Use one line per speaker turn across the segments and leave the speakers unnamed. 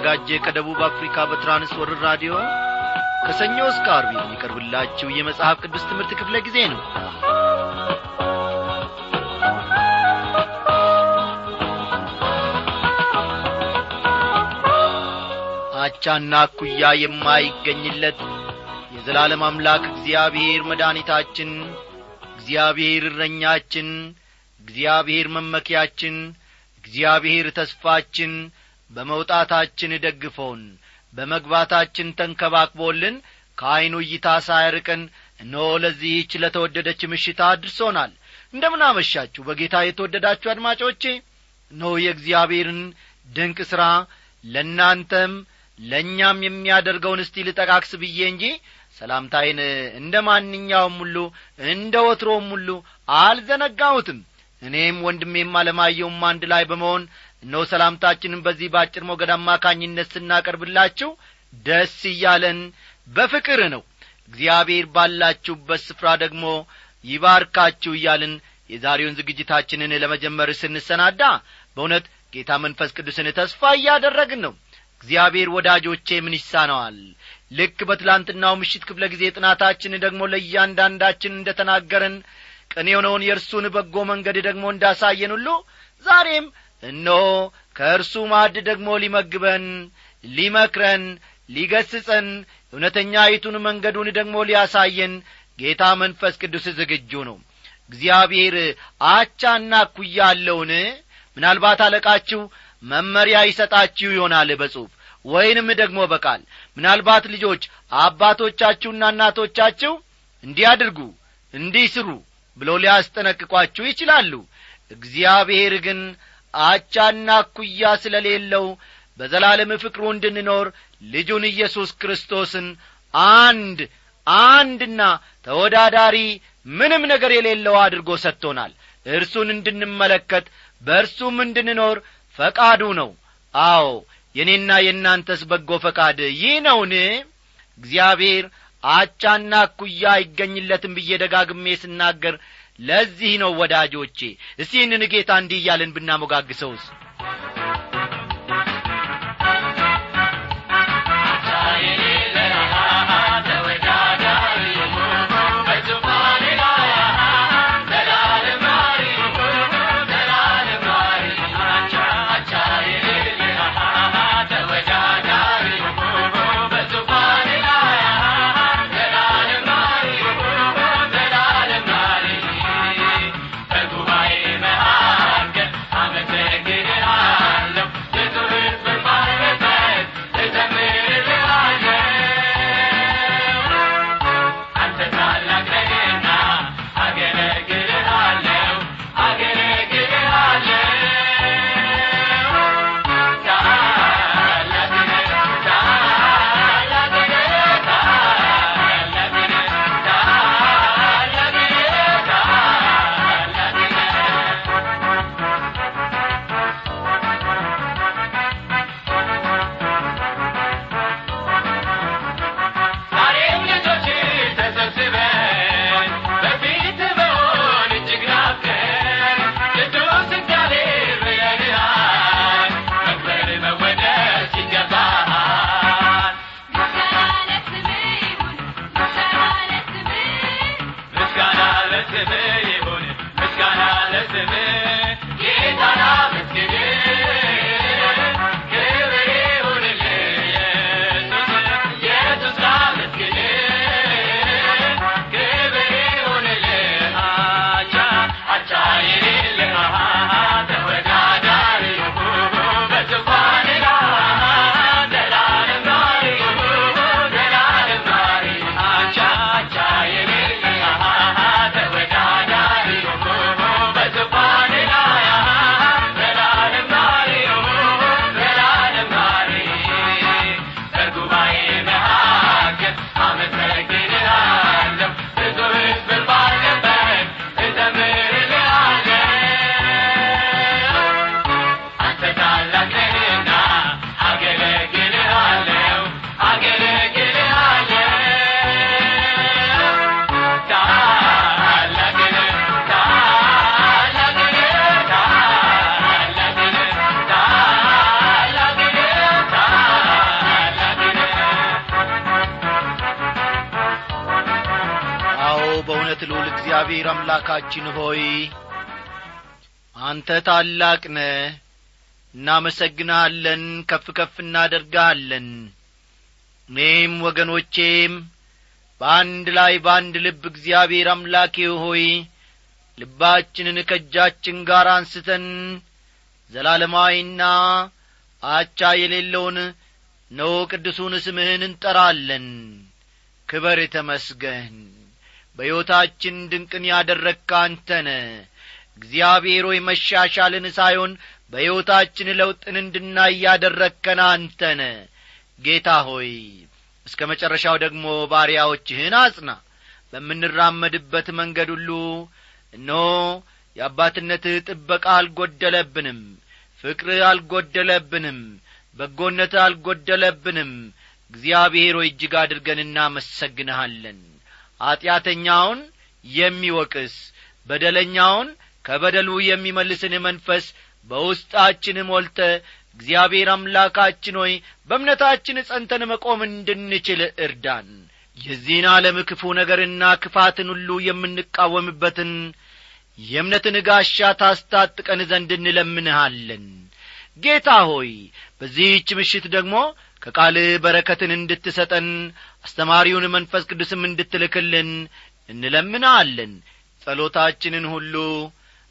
እየተዘጋጀ ከደቡብ አፍሪካ በትራንስወርር ራዲዮ ከሰኞ እስከ አርብ የሚቀርብላችሁ የመጽሐፍ ቅዱስ ትምህርት ክፍለ ጊዜ ነው። አቻና እኩያ የማይገኝለት የዘላለም አምላክ እግዚአብሔር መድኃኒታችን እግዚአብሔር እረኛችን እግዚአብሔር መመኪያችን እግዚአብሔር ተስፋችን በመውጣታችን ደግፎን በመግባታችን ተንከባክቦልን ከዐይኑ እይታ ሳያርቀን እነሆ ለዚህች ለተወደደች ምሽት አድርሶናል። እንደምን አመሻችሁ በጌታ የተወደዳችሁ አድማጮቼ። እነሆ የእግዚአብሔርን ድንቅ ሥራ ለእናንተም ለእኛም የሚያደርገውን እስቲ ልጠቃክስ ብዬ እንጂ ሰላምታይን እንደ ማንኛውም ሁሉ እንደ ወትሮም ሁሉ አልዘነጋሁትም። እኔም ወንድሜም አለማየውም አንድ ላይ በመሆን እነሆ ሰላምታችንን በዚህ በአጭር ሞገድ አማካኝነት ስናቀርብላችሁ ደስ እያለን በፍቅር ነው። እግዚአብሔር ባላችሁበት ስፍራ ደግሞ ይባርካችሁ እያልን የዛሬውን ዝግጅታችንን ለመጀመር ስንሰናዳ በእውነት ጌታ መንፈስ ቅዱስን ተስፋ እያደረግን ነው። እግዚአብሔር ወዳጆቼ ምን ይሳነዋል? ልክ በትላንትናው ምሽት ክፍለ ጊዜ ጥናታችን ደግሞ ለእያንዳንዳችን እንደ ተናገረን ቅን የሆነውን የእርሱን በጎ መንገድ ደግሞ እንዳሳየን ሁሉ ዛሬም እነሆ ከእርሱ ማዕድ ደግሞ ሊመግበን ሊመክረን ሊገስጸን እውነተኛይቱን መንገዱን ደግሞ ሊያሳየን ጌታ መንፈስ ቅዱስ ዝግጁ ነው። እግዚአብሔር አቻና እኩያ አለውን? ምናልባት አለቃችሁ መመሪያ ይሰጣችሁ ይሆናል በጽሑፍ ወይንም ደግሞ በቃል። ምናልባት ልጆች አባቶቻችሁና እናቶቻችሁ እንዲህ አድርጉ እንዲህ ብለው ሊያስጠነቅቋችሁ ይችላሉ። እግዚአብሔር ግን አቻና እኩያ ስለሌለው በዘላለም ፍቅሩ እንድንኖር ልጁን ኢየሱስ ክርስቶስን አንድ አንድና ተወዳዳሪ ምንም ነገር የሌለው አድርጎ ሰጥቶናል። እርሱን እንድንመለከት በእርሱም እንድንኖር ፈቃዱ ነው። አዎ የእኔና የእናንተስ በጎ ፈቃድ ይህ ነውን? እግዚአብሔር አቻና እኩያ አይገኝለትም ብዬ ደጋግሜ ስናገር ለዚህ ነው ወዳጆቼ እስቲ ይህንን ጌታ እንዲህ እያልን ብናሞጋግሰውስ አምላካችን ሆይ አንተ ታላቅ ነ እናመሰግንሃለን ከፍ ከፍ እናደርግሃለን እኔም ወገኖቼም በአንድ ላይ በአንድ ልብ እግዚአብሔር አምላኬ ሆይ ልባችንን ከእጃችን ጋር አንስተን ዘላለማዊና አቻ የሌለውን ነው ቅዱሱን ስምህን እንጠራለን። ክበር ተመስገን በሕይወታችን ድንቅን ያደረግከ አንተነ። እግዚአብሔር ሆይ መሻሻልን ሳይሆን በሕይወታችን ለውጥን እንድናይ ያደረግከን አንተነ። ጌታ ሆይ እስከ መጨረሻው ደግሞ ባሪያዎችህን አጽና። በምንራመድበት መንገድ ሁሉ እነሆ የአባትነትህ ጥበቃ አልጐደለብንም ፍቅርህ አልጐደለብንም በጎነትህ አልጐደለብንም። እግዚአብሔር ሆይ እጅግ አድርገን እናመሰግንሃለን ኀጢአተኛውን የሚወቅስ በደለኛውን ከበደሉ የሚመልስን መንፈስ በውስጣችን ሞልተ እግዚአብሔር አምላካችን ሆይ በእምነታችን ጸንተን መቆም እንድንችል እርዳን። የዚህን ዓለም ክፉ ነገርና ክፋትን ሁሉ የምንቃወምበትን የእምነትን ጋሻ ታስታጥቀን ዘንድ እንለምንሃለን። ጌታ ሆይ በዚህች ምሽት ደግሞ ከቃልህ በረከትን እንድትሰጠን አስተማሪውን መንፈስ ቅዱስም እንድትልክልን እንለምናለን። ጸሎታችንን ሁሉ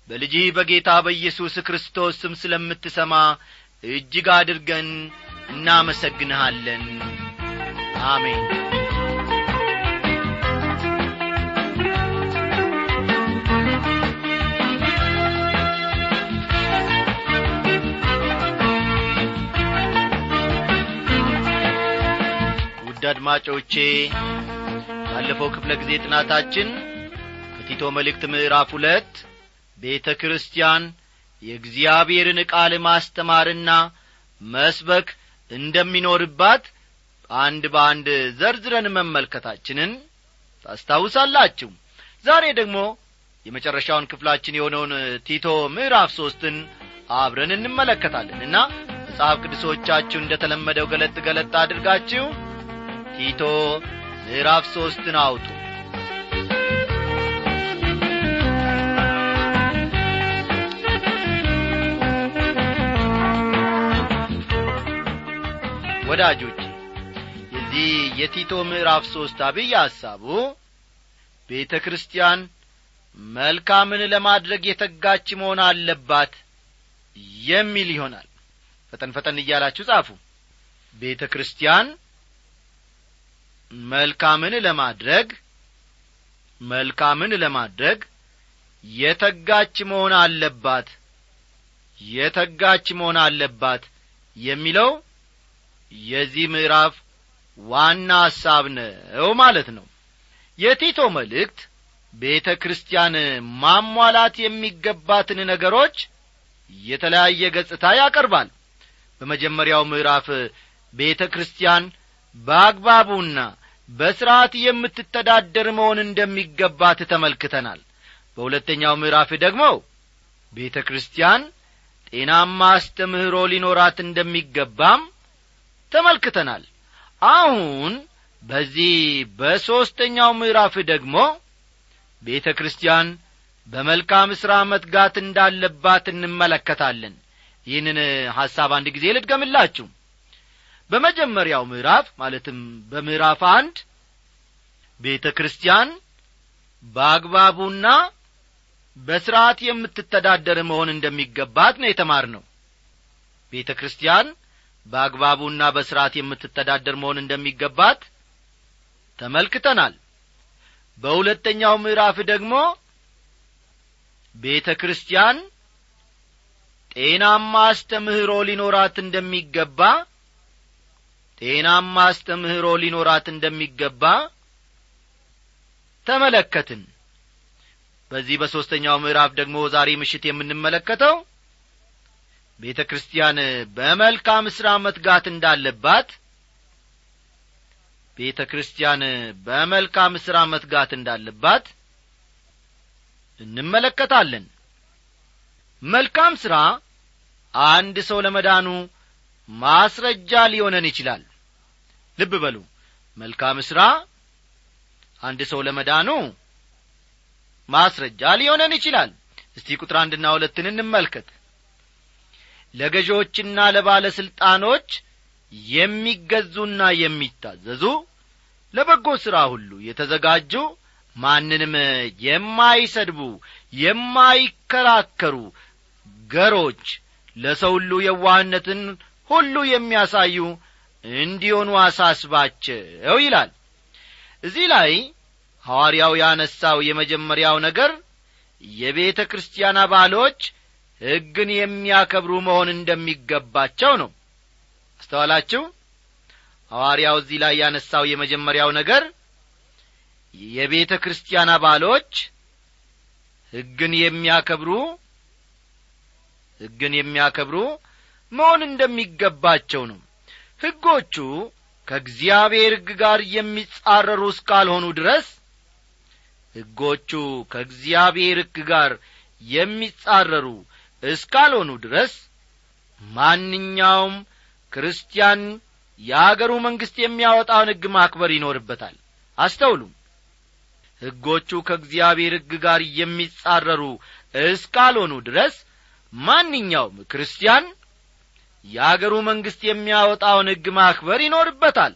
በልጅህ በጌታ በኢየሱስ ክርስቶስ ስም ስለምትሰማ እጅግ አድርገን እናመሰግንሃለን። አሜን ውድ አድማጮቼ ባለፈው ክፍለ ጊዜ ጥናታችን ከቲቶ መልእክት ምዕራፍ ሁለት ቤተ ክርስቲያን የእግዚአብሔርን ቃል ማስተማርና መስበክ እንደሚኖርባት አንድ በአንድ ዘርዝረን መመልከታችንን ታስታውሳላችሁ። ዛሬ ደግሞ የመጨረሻውን ክፍላችን የሆነውን ቲቶ ምዕራፍ ሦስትን አብረን እንመለከታለን እና መጽሐፍ ቅዱሶቻችሁ እንደ ተለመደው ገለጥ ገለጥ አድርጋችሁ ቲቶ ምዕራፍ ሦስትን አውጡ። ወዳጆች የዚህ የቲቶ ምዕራፍ ሦስት አብይ ሐሳቡ ቤተ ክርስቲያን መልካምን ለማድረግ የተጋች መሆን አለባት የሚል ይሆናል። ፈጠን ፈጠን እያላችሁ ጻፉ። ቤተ ክርስቲያን መልካምን ለማድረግ መልካምን ለማድረግ የተጋች መሆን አለባት የተጋች መሆን አለባት የሚለው የዚህ ምዕራፍ ዋና ሐሳብ ነው ማለት ነው። የቲቶ መልእክት ቤተ ክርስቲያን ማሟላት የሚገባትን ነገሮች የተለያየ ገጽታ ያቀርባል። በመጀመሪያው ምዕራፍ ቤተ ክርስቲያን በአግባቡና በሥርዓት የምትተዳደር መሆን እንደሚገባት ተመልክተናል። በሁለተኛው ምዕራፍ ደግሞ ቤተ ክርስቲያን ጤናማ አስተምህሮ ሊኖራት እንደሚገባም ተመልክተናል። አሁን በዚህ በሦስተኛው ምዕራፍ ደግሞ ቤተ ክርስቲያን በመልካም ሥራ መትጋት እንዳለባት እንመለከታለን። ይህንን ሐሳብ አንድ ጊዜ ልድገምላችሁ በመጀመሪያው ምዕራፍ ማለትም በምዕራፍ አንድ ቤተ ክርስቲያን በአግባቡና በሥርዓት የምትተዳደር መሆን እንደሚገባት ነው የተማር ነው ቤተ ክርስቲያን በአግባቡና በሥርዓት የምትተዳደር መሆን እንደሚገባት ተመልክተናል። በሁለተኛው ምዕራፍ ደግሞ ቤተ ክርስቲያን ጤናማ አስተምህሮ ሊኖራት እንደሚገባ ጤናማ አስተምህሮ ሊኖራት እንደሚገባ ተመለከትን። በዚህ በሦስተኛው ምዕራፍ ደግሞ ዛሬ ምሽት የምንመለከተው ቤተ ክርስቲያን በመልካም ሥራ መትጋት እንዳለባት ቤተ ክርስቲያን በመልካም ሥራ መትጋት እንዳለባት እንመለከታለን። መልካም ሥራ አንድ ሰው ለመዳኑ ማስረጃ ሊሆነን ይችላል ልብ በሉ። መልካም ሥራ አንድ ሰው ለመዳኑ ማስረጃ ሊሆነን ይችላል። እስቲ ቁጥር አንድና ሁለትን እንመልከት። ለገዢዎችና ለባለሥልጣኖች የሚገዙና የሚታዘዙ ለበጎ ሥራ ሁሉ የተዘጋጁ ማንንም የማይሰድቡ የማይከራከሩ ገሮች ለሰው ሁሉ የዋህነትን ሁሉ የሚያሳዩ እንዲሆኑ አሳስባቸው ይላል። እዚህ ላይ ሐዋርያው ያነሳው የመጀመሪያው ነገር የቤተ ክርስቲያን አባሎች ሕግን የሚያከብሩ መሆን እንደሚገባቸው ነው። አስተዋላችሁ? ሐዋርያው እዚህ ላይ ያነሳው የመጀመሪያው ነገር የቤተ ክርስቲያን አባሎች ሕግን የሚያከብሩ ሕግን የሚያከብሩ መሆን እንደሚገባቸው ነው ሕጎቹ ከእግዚአብሔር ሕግ ጋር የሚጻረሩ እስካልሆኑ ድረስ ሕጎቹ ከእግዚአብሔር ሕግ ጋር የሚጻረሩ እስካልሆኑ ድረስ ማንኛውም ክርስቲያን የአገሩ መንግሥት የሚያወጣውን ሕግ ማክበር ይኖርበታል። አስተውሉ ሕጎቹ ከእግዚአብሔር ሕግ ጋር የሚጻረሩ እስካልሆኑ ድረስ ማንኛውም ክርስቲያን የአገሩ መንግሥት የሚያወጣውን ሕግ ማክበር ይኖርበታል።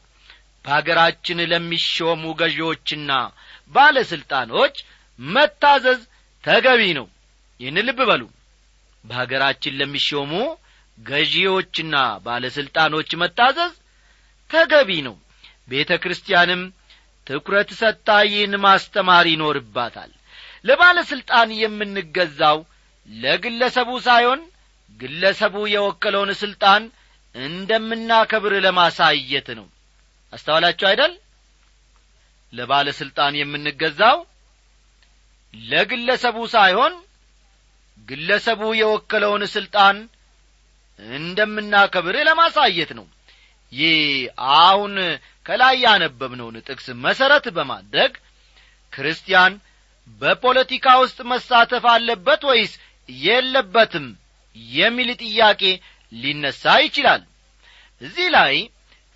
በአገራችን ለሚሾሙ ገዢዎችና ባለሥልጣኖች መታዘዝ ተገቢ ነው። ይህን ልብ በሉ። በሀገራችን ለሚሾሙ ገዢዎችና ባለሥልጣኖች መታዘዝ ተገቢ ነው። ቤተ ክርስቲያንም ትኩረት ሰጥታ ይህን ማስተማር ይኖርባታል። ለባለሥልጣን የምንገዛው ለግለሰቡ ሳይሆን ግለሰቡ የወከለውን ሥልጣን እንደምናከብር ለማሳየት ነው። አስተዋላችሁ አይደል? ለባለሥልጣን የምንገዛው ለግለሰቡ ሳይሆን ግለሰቡ የወከለውን ሥልጣን እንደምናከብር ለማሳየት ነው። ይህ አሁን ከላይ ያነበብነውን ጥቅስ መሠረት በማድረግ ክርስቲያን በፖለቲካ ውስጥ መሳተፍ አለበት ወይስ የለበትም የሚል ጥያቄ ሊነሳ ይችላል። እዚህ ላይ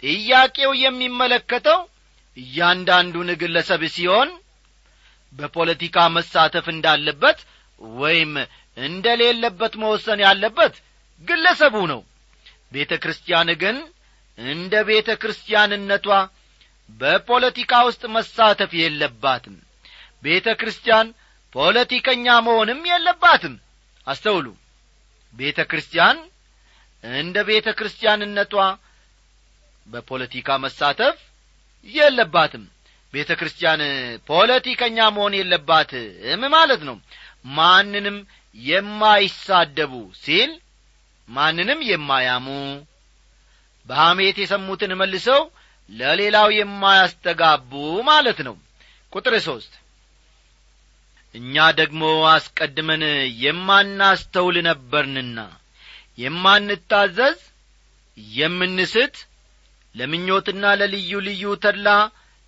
ጥያቄው የሚመለከተው እያንዳንዱን ግለሰብ ሲሆን በፖለቲካ መሳተፍ እንዳለበት ወይም እንደሌለበት መወሰን ያለበት ግለሰቡ ነው። ቤተ ክርስቲያን ግን እንደ ቤተ ክርስቲያንነቷ በፖለቲካ ውስጥ መሳተፍ የለባትም። ቤተ ክርስቲያን ፖለቲከኛ መሆንም የለባትም። አስተውሉ ቤተ ክርስቲያን እንደ ቤተ ክርስቲያንነቷ በፖለቲካ መሳተፍ የለባትም። ቤተ ክርስቲያን ፖለቲከኛ መሆን የለባትም ማለት ነው። ማንንም የማይሳደቡ ሲል ማንንም የማያሙ በሐሜት የሰሙትን መልሰው ለሌላው የማያስተጋቡ ማለት ነው። ቁጥር ሦስት እኛ ደግሞ አስቀድመን የማናስተውል ነበርንና የማንታዘዝ የምንስት ለምኞትና ለልዩ ልዩ ተድላ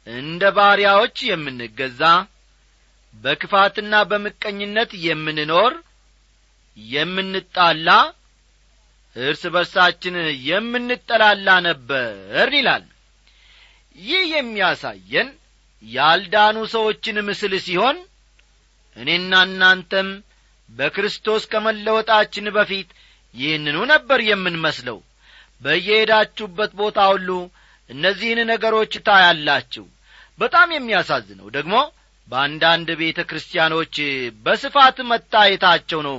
እንደ ባሪያዎች የምንገዛ በክፋትና በምቀኝነት የምንኖር የምንጣላ እርስ በርሳችን የምንጠላላ ነበር ይላል። ይህ የሚያሳየን ያልዳኑ ሰዎችን ምስል ሲሆን እኔና እናንተም በክርስቶስ ከመለወጣችን በፊት ይህንኑ ነበር የምንመስለው። በየሄዳችሁበት ቦታ ሁሉ እነዚህን ነገሮች ታያላችሁ። በጣም የሚያሳዝነው ደግሞ በአንዳንድ ቤተ ክርስቲያኖች በስፋት መታየታቸው ነው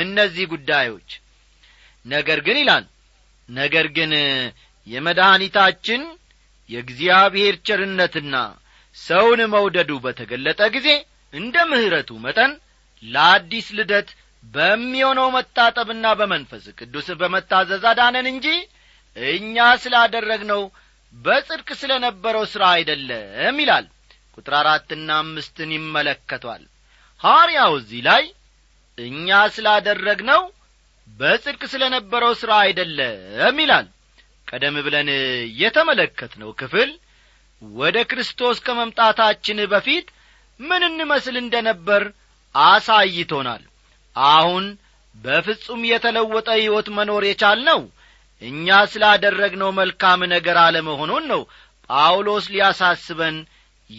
እነዚህ ጉዳዮች። ነገር ግን ይላል ነገር ግን የመድኃኒታችን የእግዚአብሔር ቸርነትና ሰውን መውደዱ በተገለጠ ጊዜ እንደ ምሕረቱ መጠን ለአዲስ ልደት በሚሆነው መታጠብና በመንፈስ ቅዱስ በመታዘዝ አዳነን እንጂ እኛ ስላደረግነው በጽድቅ ስለ ነበረው ሥራ አይደለም ይላል። ቁጥር አራትና አምስትን ይመለከቷል። ሐዋርያው እዚህ ላይ እኛ ስላደረግነው በጽድቅ ስለ ነበረው ሥራ አይደለም ይላል። ቀደም ብለን የተመለከትነው ክፍል ወደ ክርስቶስ ከመምጣታችን በፊት ምን እንመስል እንደ ነበር አሳይቶናል። አሁን በፍጹም የተለወጠ ሕይወት መኖር የቻልነው እኛ ስላደረግነው መልካም ነገር አለመሆኑን ነው ጳውሎስ ሊያሳስበን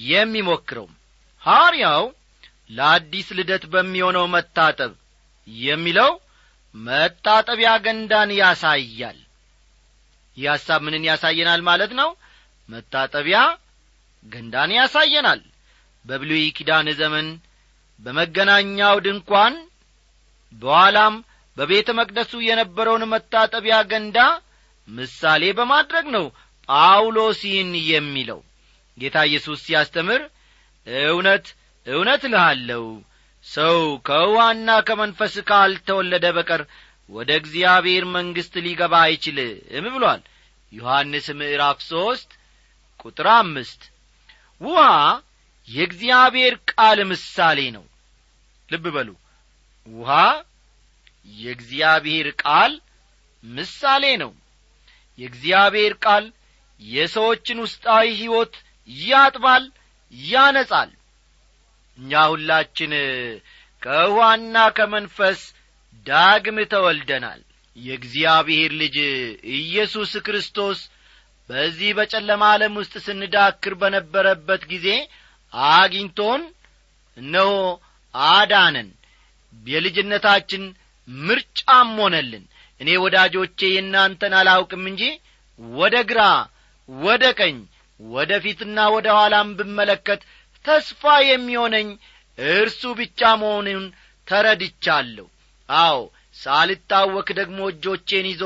የሚሞክረው። ሐዋርያው ለአዲስ ልደት በሚሆነው መታጠብ የሚለው መታጠቢያ ገንዳን ያሳያል። ይህ ሐሳብ ምንን ያሳየናል ማለት ነው? መታጠቢያ ገንዳን ያሳየናል በብሉይ ኪዳን ዘመን በመገናኛው ድንኳን በኋላም በቤተ መቅደሱ የነበረውን መታጠቢያ ገንዳ ምሳሌ በማድረግ ነው ጳውሎስ ይህን የሚለው። ጌታ ኢየሱስ ሲያስተምር እውነት እውነት እልሃለሁ ሰው ከውሃና ከመንፈስ ካልተወለደ በቀር ወደ እግዚአብሔር መንግሥት ሊገባ አይችልም ብሏል። ዮሐንስ ምዕራፍ ሦስት ቁጥር አምስት ውሃ የእግዚአብሔር ቃል ምሳሌ ነው። ልብ በሉ። ውሃ የእግዚአብሔር ቃል ምሳሌ ነው። የእግዚአብሔር ቃል የሰዎችን ውስጣዊ ሕይወት ያጥባል ያነጻል። እኛ ሁላችን ከውሃና ከመንፈስ ዳግም ተወልደናል። የእግዚአብሔር ልጅ ኢየሱስ ክርስቶስ በዚህ በጨለማ ዓለም ውስጥ ስንዳክር በነበረበት ጊዜ አግኝቶን እነሆ አዳነን። የልጅነታችን ምርጫም ሆነልን። እኔ ወዳጆቼ የእናንተን አላውቅም እንጂ ወደ ግራ ወደ ቀኝ ወደ ፊትና ወደ ኋላም ብመለከት ተስፋ የሚሆነኝ እርሱ ብቻ መሆኑን ተረድቻለሁ። አዎ ሳልታወክ ደግሞ እጆቼን ይዞ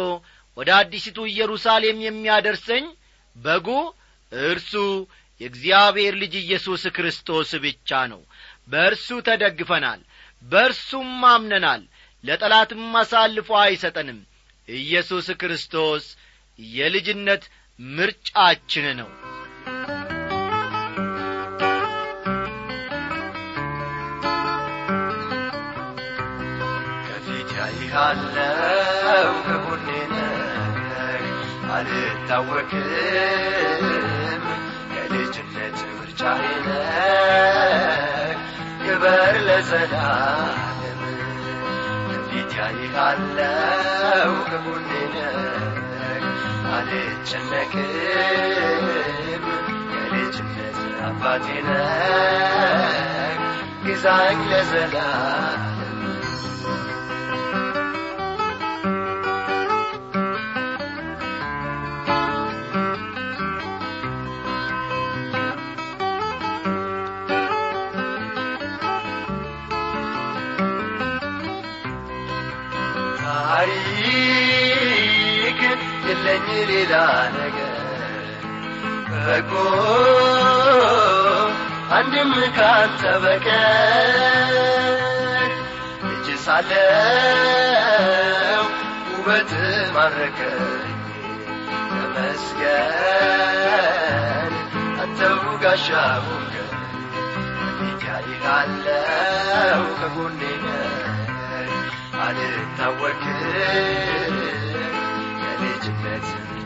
ወደ አዲሲቱ ኢየሩሳሌም የሚያደርሰኝ በጉ እርሱ የእግዚአብሔር ልጅ ኢየሱስ ክርስቶስ ብቻ ነው። በእርሱ ተደግፈናል በእርሱም አምነናል። ለጠላትም አሳልፎ አይሰጠንም። ኢየሱስ ክርስቶስ የልጅነት ምርጫችን ነው።
ከፊት ከጎኔ ነህ አልታወክም የልጅነት ምርጫዬ ነህ ክበር ለዘላለም ከፊት ያይሃለው ነህ አልጨነቅም የልጅነት አባቴ ግዛኝ ለዘላለም ሌላ ነገር በጎ አንድም ካንተ በቀር ልጅ ሳለው ውበት ማረከኝ ተመስገን። አንተው ጋሻ ያይሃለው ከጎኔ ነህ። አልታወክም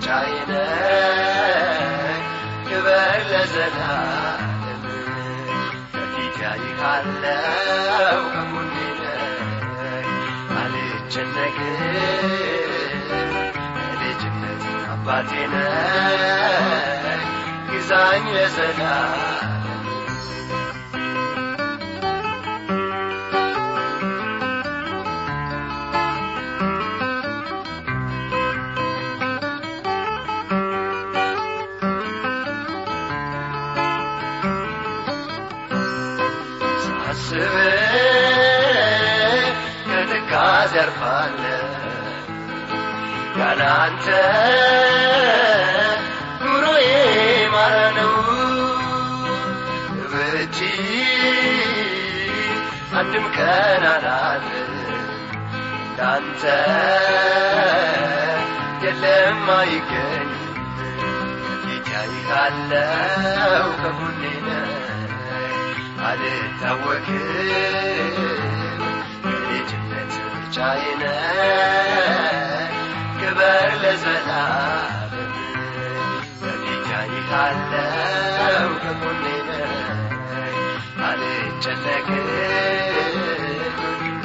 የልጅነት ምርጫዬ ነህ ክበር ለዘላለም ከፊት ያይሃለው ከጎኔ ነህ አልጨነቅም የልጅነት አባቴ ነህ ግዛኝ ለዘላለም ያርፋለ ያለ ኑሮዬ ማራ ነው። ብቺ አንድም ቀን አላለ እንዳንተ የለም አይገኝ ፊት ያይሃለው ከጎኔ አልታወክም ነህ ክበር ለዘላለም በፊት ያይሃለው ከጎኔ አልጨነቅም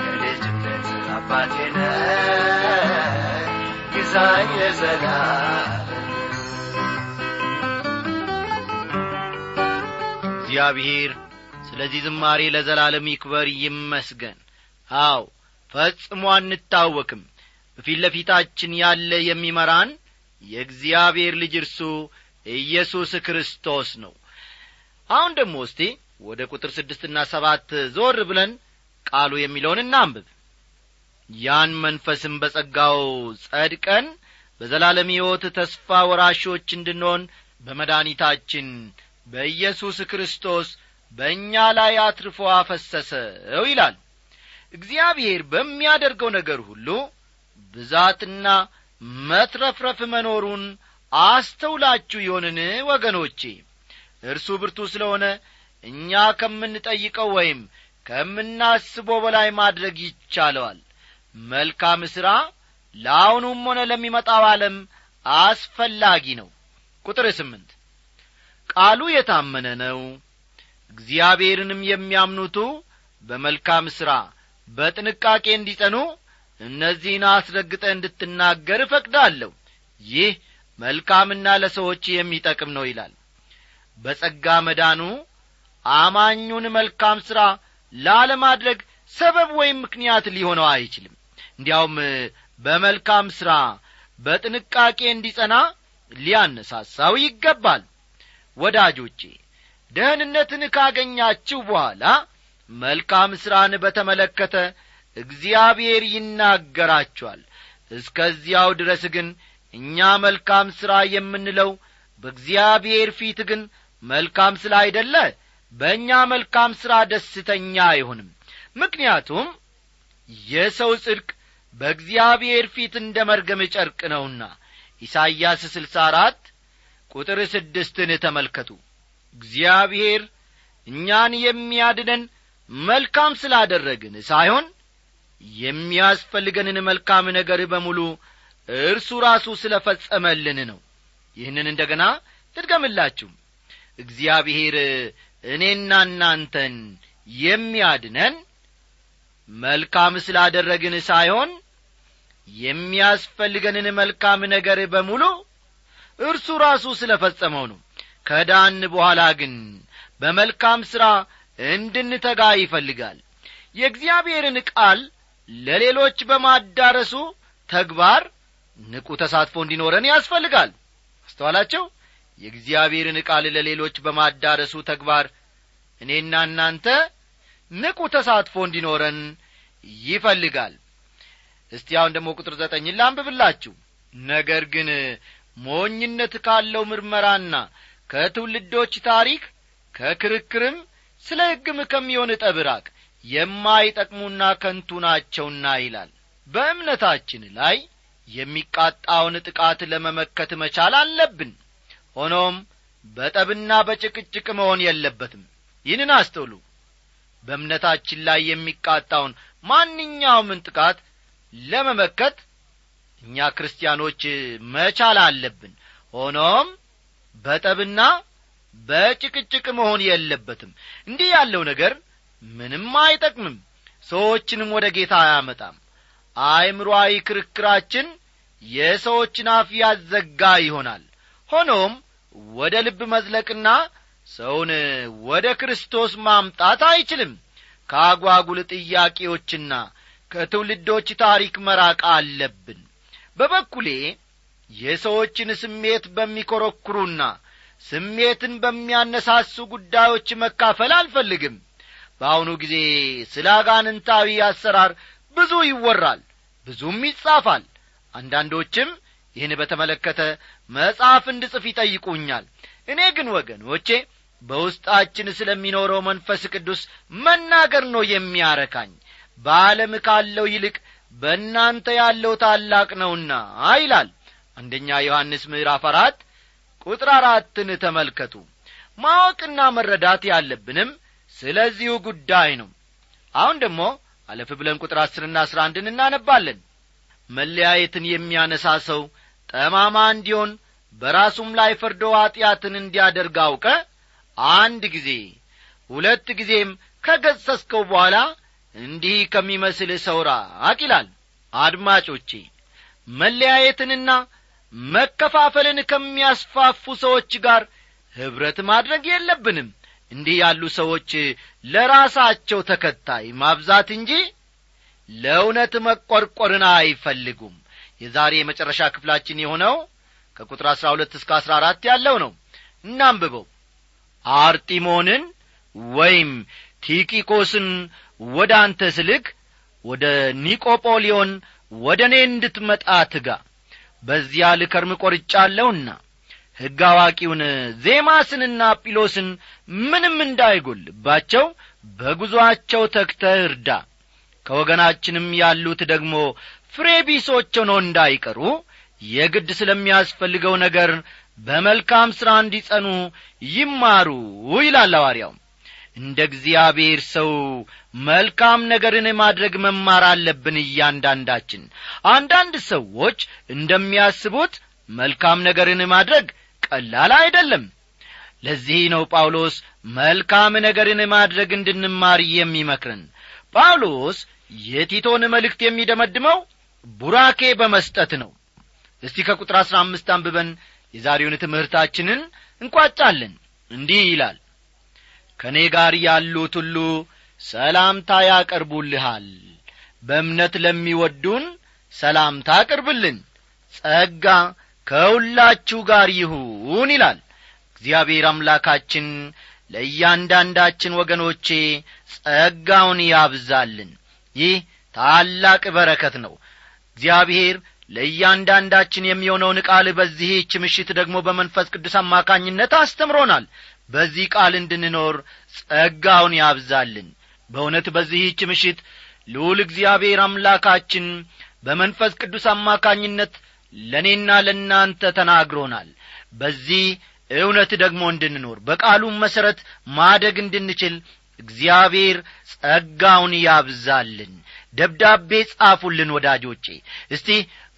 የልጅነት አባቴ ነህ ግዛኝ ለዘላለም።
እግዚአብሔር ስለ ስለዚህ ዝማሬ ለዘላለም ይክበር ይመስገን። አው ፈጽሞ አንታወክም። በፊት ለፊታችን ያለ የሚመራን የእግዚአብሔር ልጅ እርሱ ኢየሱስ ክርስቶስ ነው። አሁን ደግሞ እስቲ ወደ ቁጥር ስድስትና ሰባት ዞር ብለን ቃሉ የሚለውን እናንብብ። ያን መንፈስም በጸጋው ጸድቀን በዘላለም ሕይወት ተስፋ ወራሾች እንድንሆን በመድኒታችን በኢየሱስ ክርስቶስ በእኛ ላይ አትርፎ አፈሰሰው ይላል እግዚአብሔር በሚያደርገው ነገር ሁሉ ብዛትና መትረፍረፍ መኖሩን አስተውላችሁ ይሆንን ወገኖቼ? እርሱ ብርቱ ስለሆነ እኛ ከምንጠይቀው ወይም ከምናስበው በላይ ማድረግ ይቻለዋል። መልካም ሥራ ለአሁኑም ሆነ ለሚመጣው ዓለም አስፈላጊ ነው። ቁጥር ስምንት ቃሉ የታመነ ነው። እግዚአብሔርንም የሚያምኑቱ በመልካም ሥራ በጥንቃቄ እንዲጸኑ እነዚህን አስረግጠ እንድትናገር እፈቅዳለሁ። ይህ መልካምና ለሰዎች የሚጠቅም ነው ይላል። በጸጋ መዳኑ አማኙን መልካም ሥራ ላለማድረግ ሰበብ ወይም ምክንያት ሊሆነው አይችልም። እንዲያውም በመልካም ሥራ በጥንቃቄ እንዲጸና ሊያነሳሳው ይገባል። ወዳጆቼ ደህንነትን ካገኛችሁ በኋላ መልካም ሥራን በተመለከተ እግዚአብሔር ይናገራችኋል እስከዚያው ድረስ ግን እኛ መልካም ሥራ የምንለው በእግዚአብሔር ፊት ግን መልካም ስለ አይደለ? በእኛ መልካም ሥራ ደስተኛ አይሆንም። ምክንያቱም የሰው ጽድቅ በእግዚአብሔር ፊት እንደ መርገም ጨርቅ ነውና። ኢሳይያስ ስልሳ አራት ቁጥር ስድስትን ተመልከቱ። እግዚአብሔር እኛን የሚያድነን መልካም ስላደረግን ሳይሆን የሚያስፈልገንን መልካም ነገር በሙሉ እርሱ ራሱ ስለ ፈጸመልን ነው። ይህንን እንደ ገና ልድገምላችሁ። እግዚአብሔር እኔና እናንተን የሚያድነን መልካም ስላደረግን ሳይሆን የሚያስፈልገንን መልካም ነገር በሙሉ እርሱ ራሱ ስለ ፈጸመው ነው። ከዳን በኋላ ግን በመልካም ሥራ እንድንተጋ ይፈልጋል። የእግዚአብሔርን ቃል ለሌሎች በማዳረሱ ተግባር ንቁ ተሳትፎ እንዲኖረን ያስፈልጋል። አስተዋላቸው። የእግዚአብሔርን ቃል ለሌሎች በማዳረሱ ተግባር እኔና እናንተ ንቁ ተሳትፎ እንዲኖረን ይፈልጋል። እስቲ አሁን ደግሞ ቁጥር ዘጠኝን ላንብብላችሁ። ነገር ግን ሞኝነት ካለው ምርመራና ከትውልዶች ታሪክ ከክርክርም ስለ ሕግም ከሚሆን ጠብራቅ የማይጠቅሙና ከንቱ ናቸውና ይላል። በእምነታችን ላይ የሚቃጣውን ጥቃት ለመመከት መቻል አለብን። ሆኖም በጠብና በጭቅጭቅ መሆን የለበትም። ይህንን አስተውሉ። በእምነታችን ላይ የሚቃጣውን ማንኛውምን ጥቃት ለመመከት እኛ ክርስቲያኖች መቻል አለብን። ሆኖም በጠብና በጭቅጭቅ መሆን የለበትም። እንዲህ ያለው ነገር ምንም አይጠቅምም። ሰዎችንም ወደ ጌታ አያመጣም። አእምሮአዊ ክርክራችን የሰዎችን አፍ ያዘጋ ይሆናል። ሆኖም ወደ ልብ መዝለቅና ሰውን ወደ ክርስቶስ ማምጣት አይችልም። ከአጓጉል ጥያቄዎችና ከትውልዶች ታሪክ መራቅ አለብን። በበኩሌ የሰዎችን ስሜት በሚኰረኩሩና ስሜትን በሚያነሳሱ ጉዳዮች መካፈል አልፈልግም። በአሁኑ ጊዜ ስለ አጋንንታዊ አሰራር ብዙ ይወራል ብዙም ይጻፋል። አንዳንዶችም ይህን በተመለከተ መጽሐፍ እንድጽፍ ይጠይቁኛል። እኔ ግን ወገኖቼ በውስጣችን ስለሚኖረው መንፈስ ቅዱስ መናገር ነው የሚያረካኝ። በዓለም ካለው ይልቅ በእናንተ ያለው ታላቅ ነውና ይላል አንደኛ ዮሐንስ ምዕራፍ አራት ቁጥር አራትን ተመልከቱ። ማወቅና መረዳት ያለብንም ስለዚሁ ጉዳይ ነው። አሁን ደግሞ አለፍ ብለን ቁጥር አስርና አስራ አንድን እናነባለን። መለያየትን የሚያነሳ ሰው ጠማማ እንዲሆን በራሱም ላይ ፈርዶ ኀጢአትን እንዲያደርግ አውቀ አንድ ጊዜ ሁለት ጊዜም ከገሰስከው በኋላ እንዲህ ከሚመስል ሰው ራቅ ይላል። አድማጮቼ መለያየትንና መከፋፈልን ከሚያስፋፉ ሰዎች ጋር ኅብረት ማድረግ የለብንም። እንዲህ ያሉ ሰዎች ለራሳቸው ተከታይ ማብዛት እንጂ ለእውነት መቈርቈርን አይፈልጉም። የዛሬ የመጨረሻ ክፍላችን የሆነው ከቁጥር አሥራ ሁለት እስከ አሥራ አራት ያለው ነው። እናንብበው። አርጢሞንን ወይም ቲቂቆስን ወደ አንተ ስልክ ወደ ኒቆጶሊዮን ወደ እኔ እንድትመጣ ትጋ በዚያ ልከርም ቈርጫለሁና ሕግ አዋቂውን ዜማስንና ጲሎስን ምንም እንዳይጐልባቸው በጉዞአቸው ተግተህ እርዳ። ከወገናችንም ያሉት ደግሞ ፍሬ ቢሶች ሆነው እንዳይቀሩ የግድ ስለሚያስፈልገው ነገር በመልካም ሥራ እንዲጸኑ ይማሩ ይላል ሐዋርያው እንደ እግዚአብሔር ሰው መልካም ነገርን ማድረግ መማር አለብን እያንዳንዳችን። አንዳንድ ሰዎች እንደሚያስቡት መልካም ነገርን ማድረግ ቀላል አይደለም። ለዚህ ነው ጳውሎስ መልካም ነገርን ማድረግ እንድንማር የሚመክርን ጳውሎስ የቲቶን መልእክት የሚደመድመው ቡራኬ በመስጠት ነው። እስቲ ከቁጥር አሥራ አምስት አንብበን የዛሬውን ትምህርታችንን እንቋጫለን። እንዲህ ይላል ከእኔ ጋር ያሉት ሁሉ ሰላምታ ያቀርቡልሃል። በእምነት ለሚወዱን ሰላምታ አቅርብልን። ጸጋ ከሁላችሁ ጋር ይሁን ይላል። እግዚአብሔር አምላካችን ለእያንዳንዳችን ወገኖቼ ጸጋውን ያብዛልን። ይህ ታላቅ በረከት ነው። እግዚአብሔር ለእያንዳንዳችን የሚሆነውን ቃል በዚህች ምሽት ደግሞ በመንፈስ ቅዱስ አማካኝነት አስተምሮናል በዚህ ቃል እንድንኖር ጸጋውን ያብዛልን። በእውነት በዚህች ምሽት ልዑል እግዚአብሔር አምላካችን በመንፈስ ቅዱስ አማካኝነት ለእኔና ለእናንተ ተናግሮናል። በዚህ እውነት ደግሞ እንድንኖር በቃሉም መሠረት ማደግ እንድንችል እግዚአብሔር ጸጋውን ያብዛልን። ደብዳቤ ጻፉልን ወዳጆቼ። እስቲ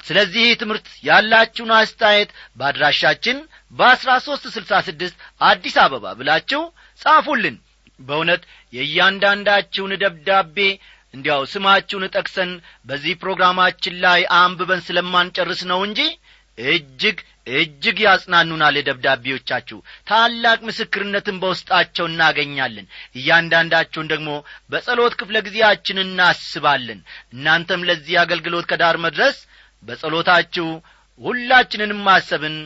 ስለዚህ ትምህርት ያላችሁን አስተያየት በአድራሻችን በአስራ ሦስት ስልሳ ስድስት አዲስ አበባ ብላችሁ ጻፉልን። በእውነት የእያንዳንዳችሁን ደብዳቤ እንዲያው ስማችሁን ጠቅሰን በዚህ ፕሮግራማችን ላይ አንብበን ስለማንጨርስ ነው እንጂ እጅግ እጅግ ያጽናኑናል ደብዳቤዎቻችሁ ታላቅ ምስክርነትን በውስጣቸው እናገኛለን። እያንዳንዳችሁን ደግሞ በጸሎት ክፍለ ጊዜያችን እናስባለን። እናንተም ለዚህ አገልግሎት ከዳር መድረስ በጸሎታችሁ ሁላችንንም ማሰብን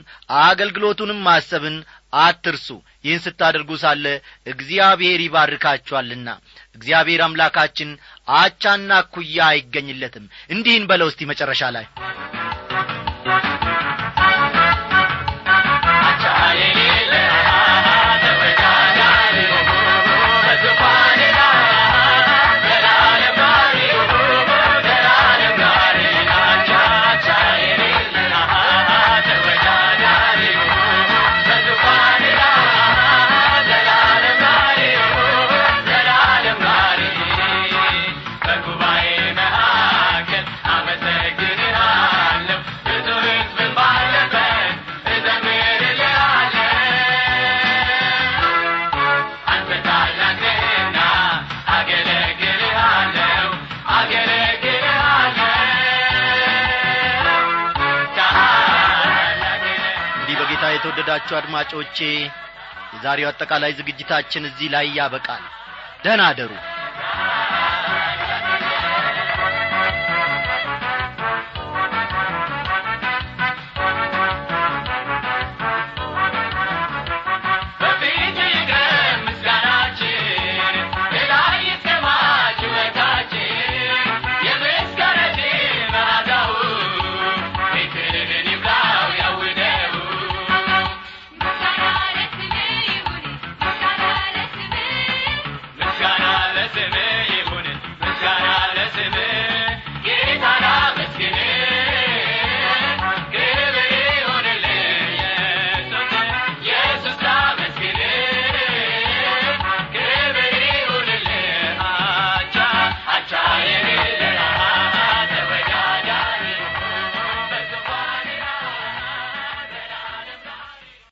አገልግሎቱንም ማሰብን አትርሱ። ይህን ስታደርጉ ሳለ እግዚአብሔር ይባርካችኋልና። እግዚአብሔር አምላካችን አቻና ኩያ አይገኝለትም። እንዲህን በለው እስቲ መጨረሻ ላይ የተወደዳችሁ አድማጮቼ የዛሬው አጠቃላይ ዝግጅታችን እዚህ ላይ ያበቃል። ደህና አደሩ